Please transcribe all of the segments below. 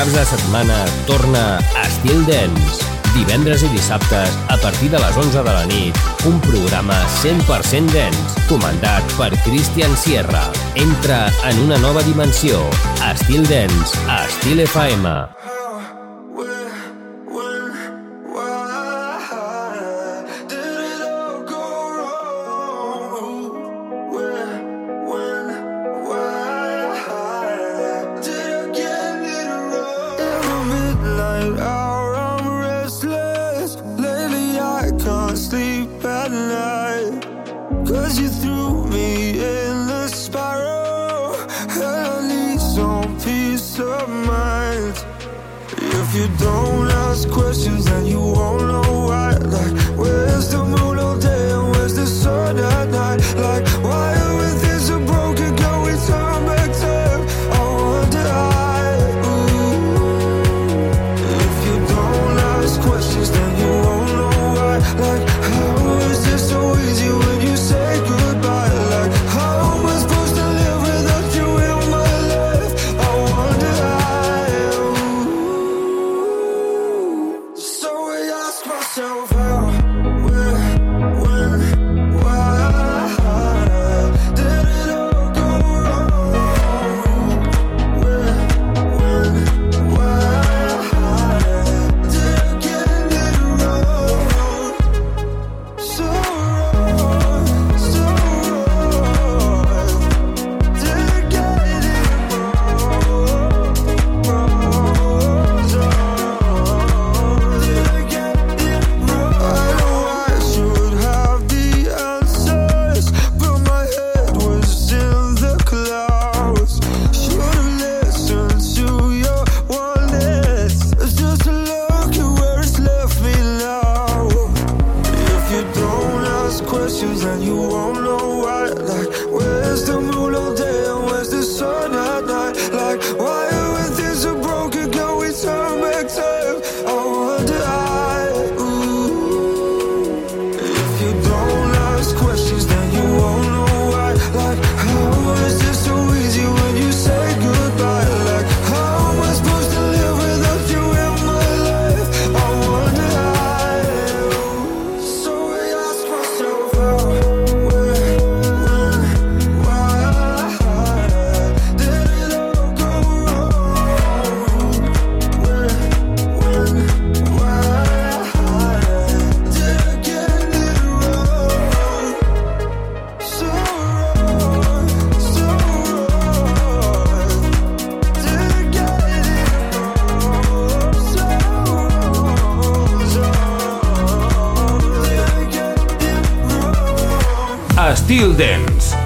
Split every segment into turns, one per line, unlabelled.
caps de setmana torna Estil Dance. Divendres i dissabtes, a partir de les 11 de la nit, un programa 100% dance, comandat per Christian Sierra. Entra en una nova dimensió. Estil Dance, a Estil FM.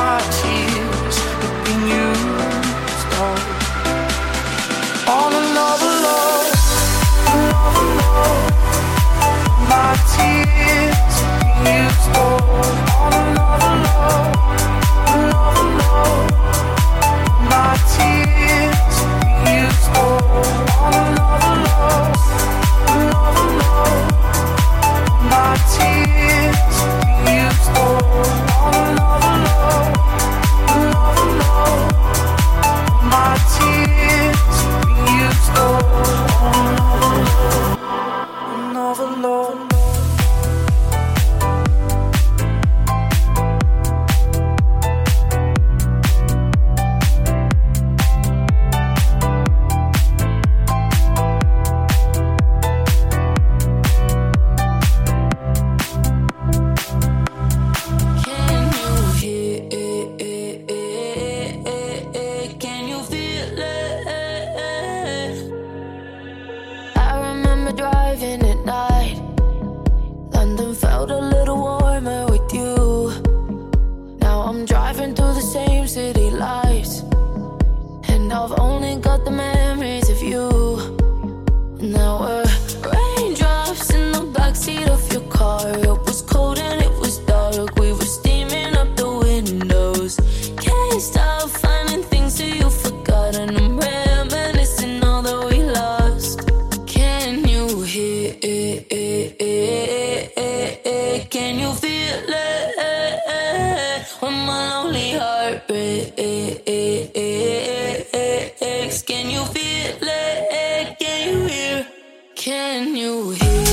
heart. Feel it? Can you hear? Can you hear?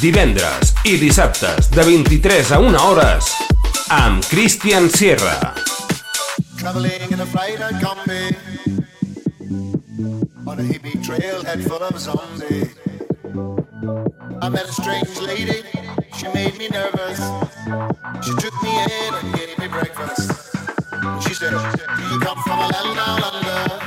divendres i dissabtes de 23 a 1 hores amb Christian Sierra.
Traveling in a freighter combi On a hippie full of zombies. I met a strange lady, she made me nervous. She took me in and gave me breakfast. She said, do you come from a land?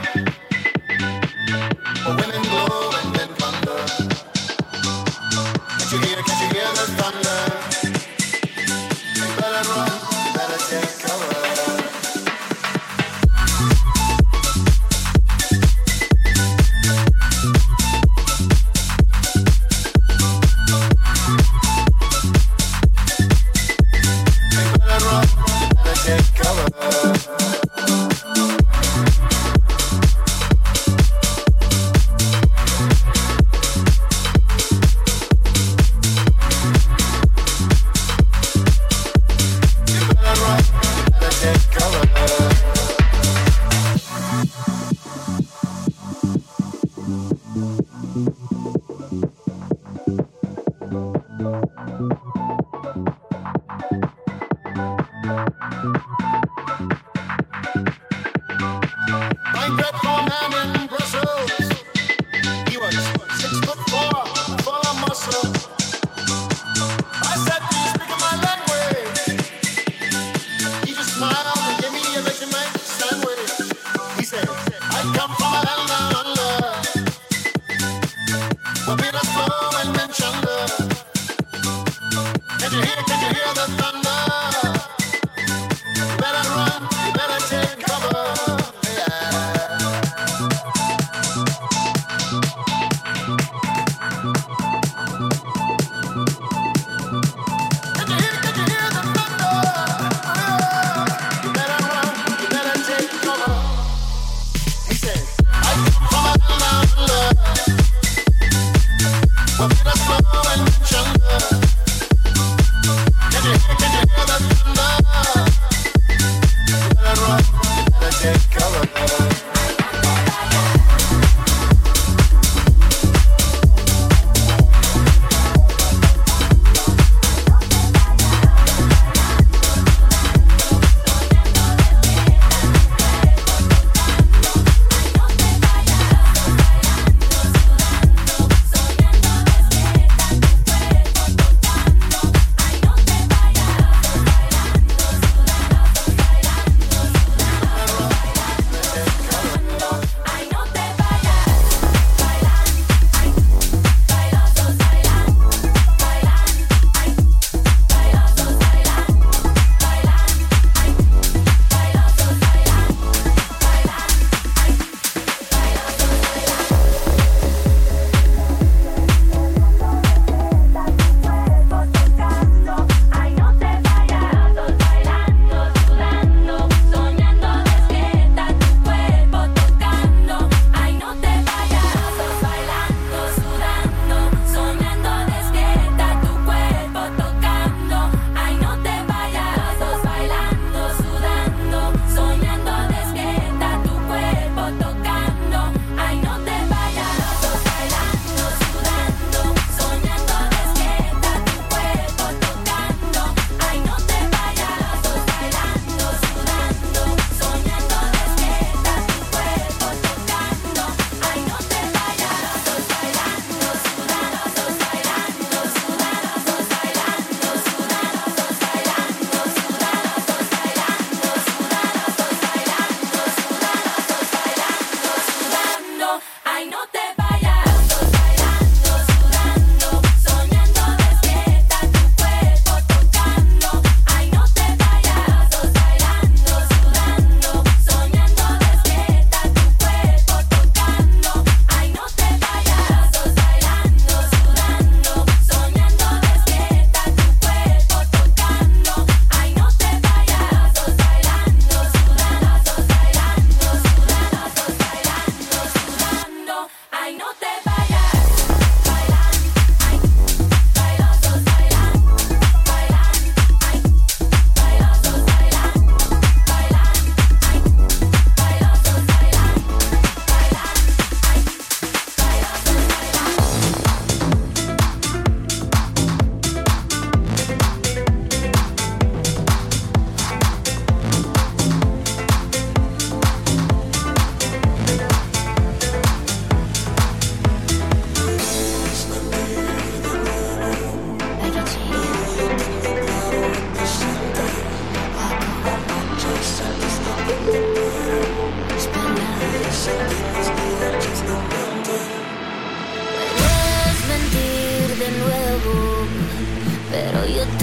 Pero yo tengo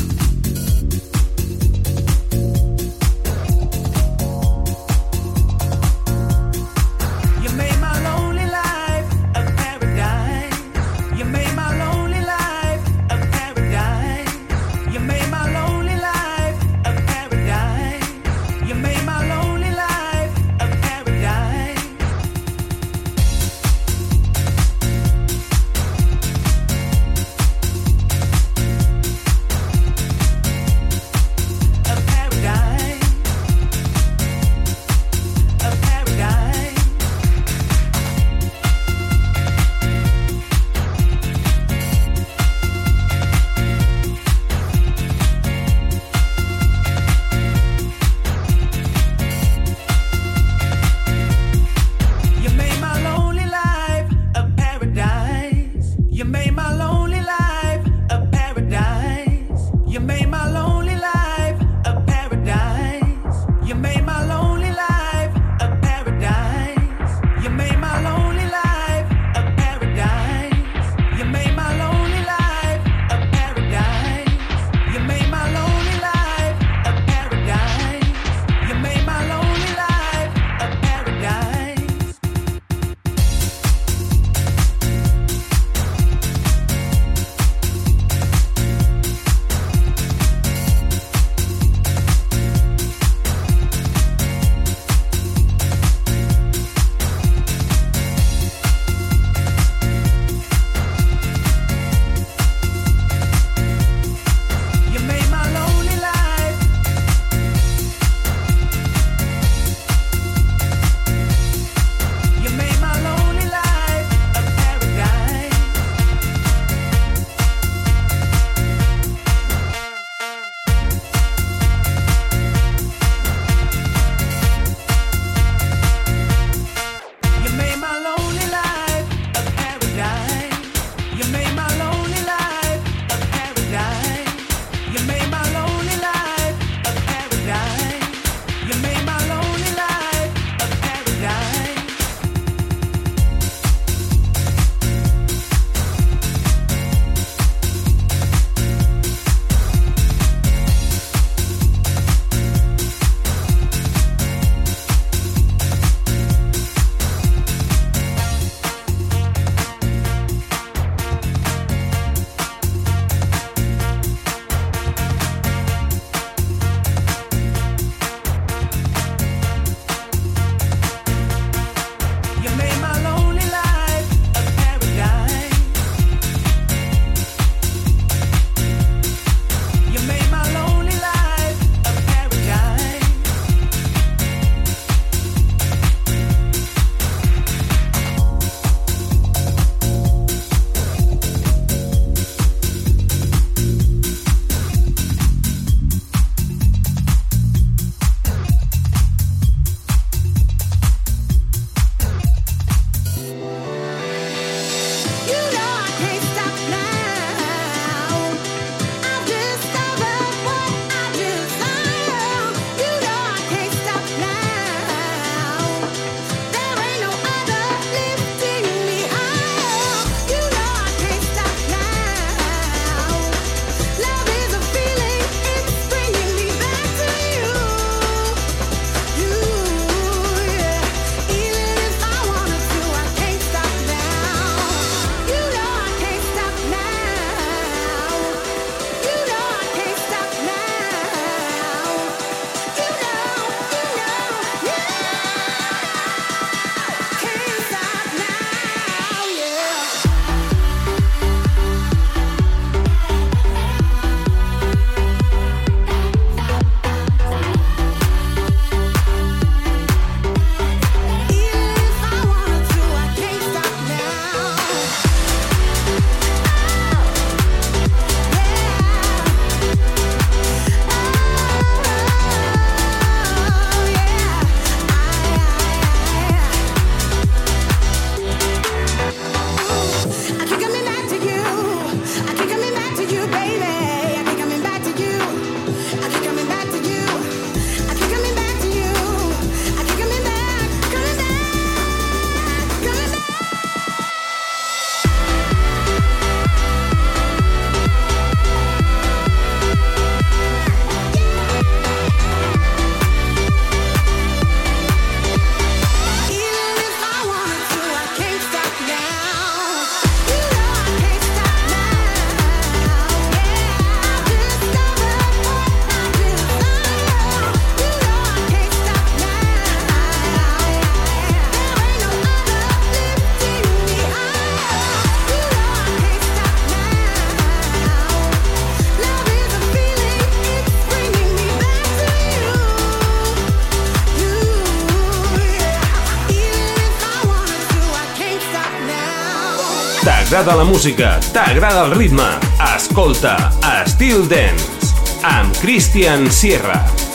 T'agrada la música, t'agrada el ritme, escolta Estil Dance amb Christian Sierra.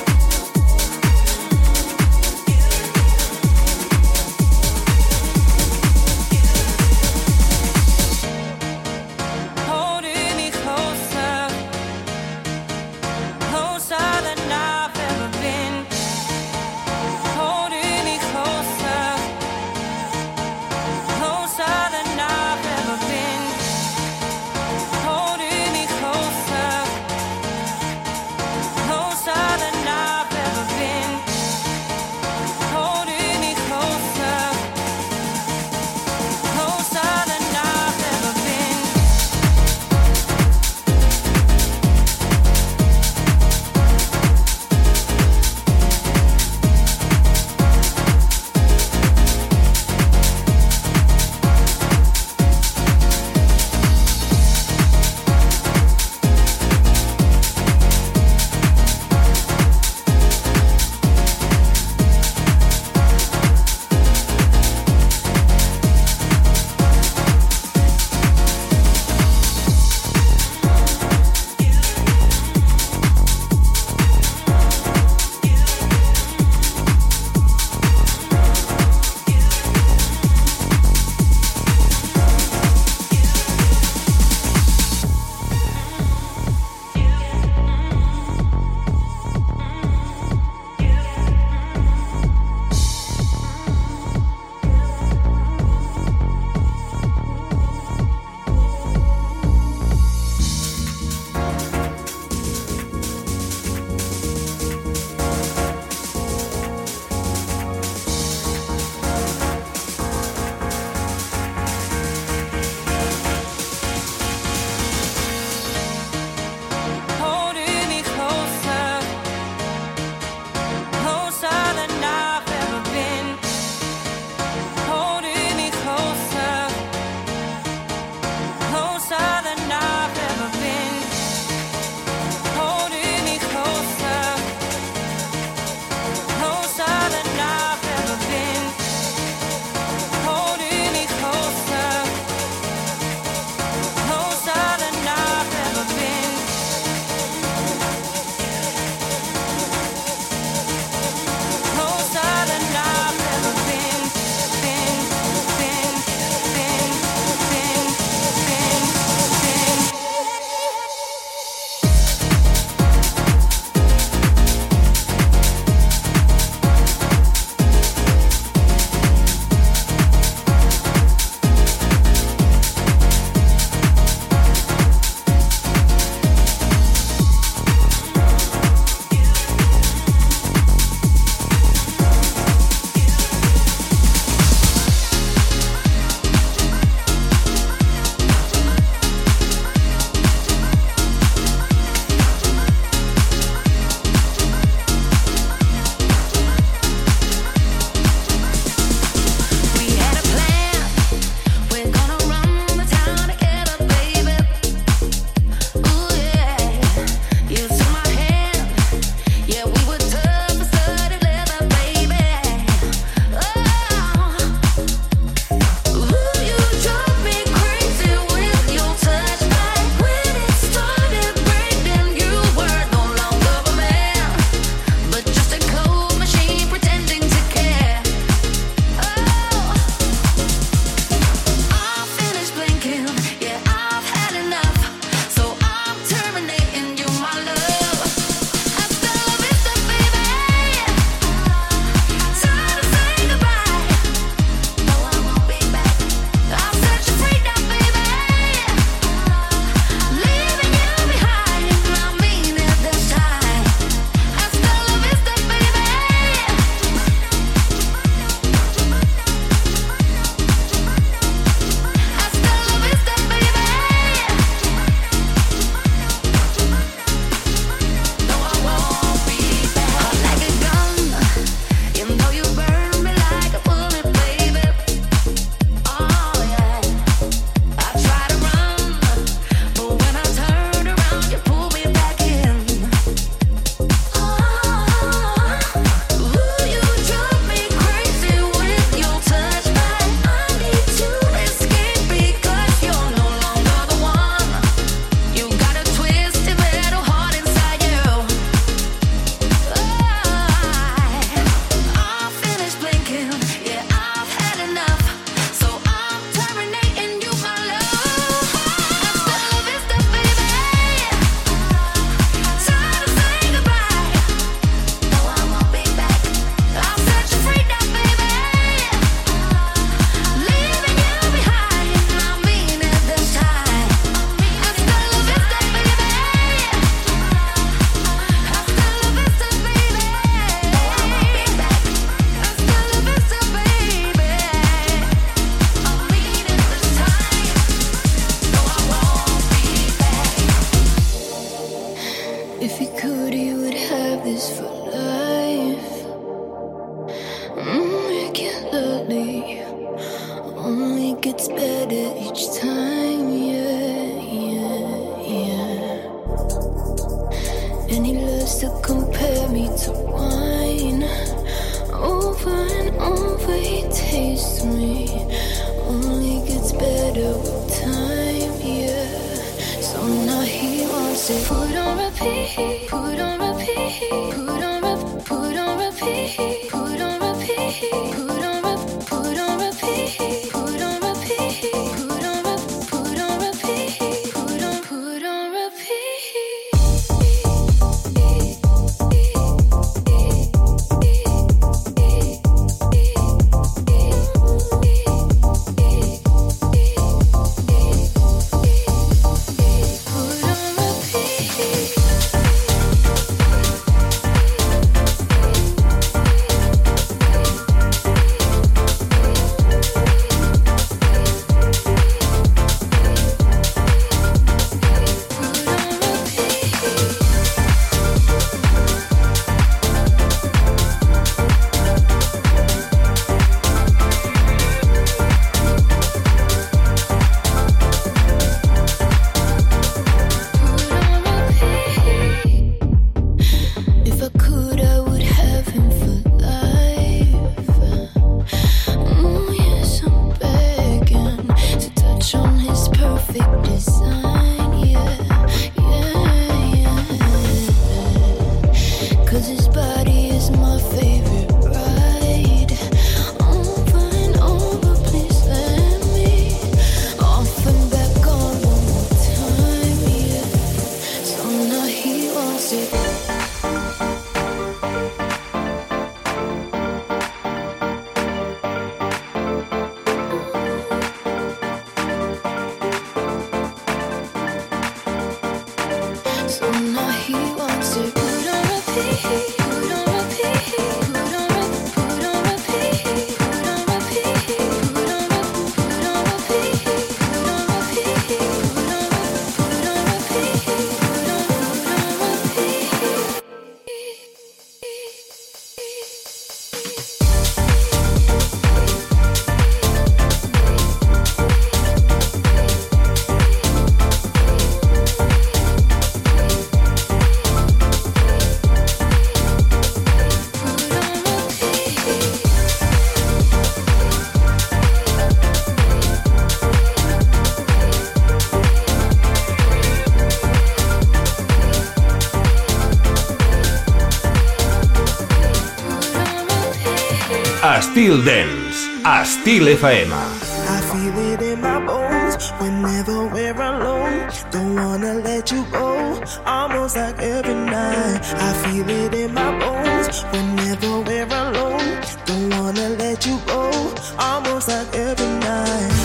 Still Dance a Still FM.
I feel it in my bones whenever we're alone. Don't wanna let you go, almost like every night. I feel it in my bones whenever we're alone. Don't wanna let you go, almost like every night.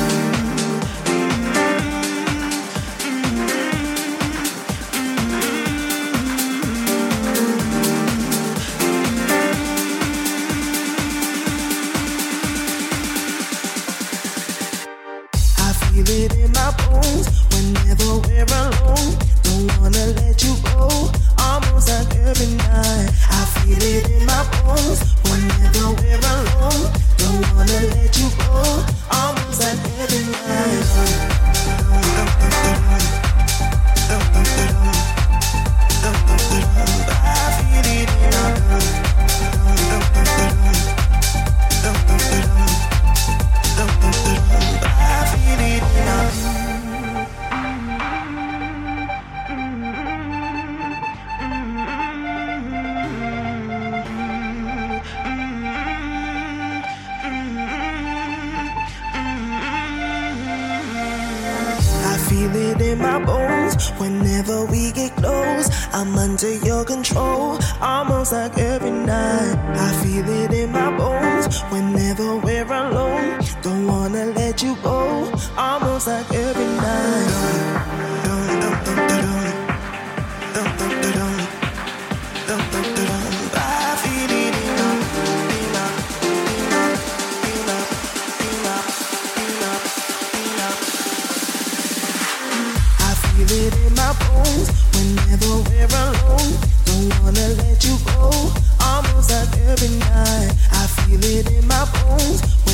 it in my bones.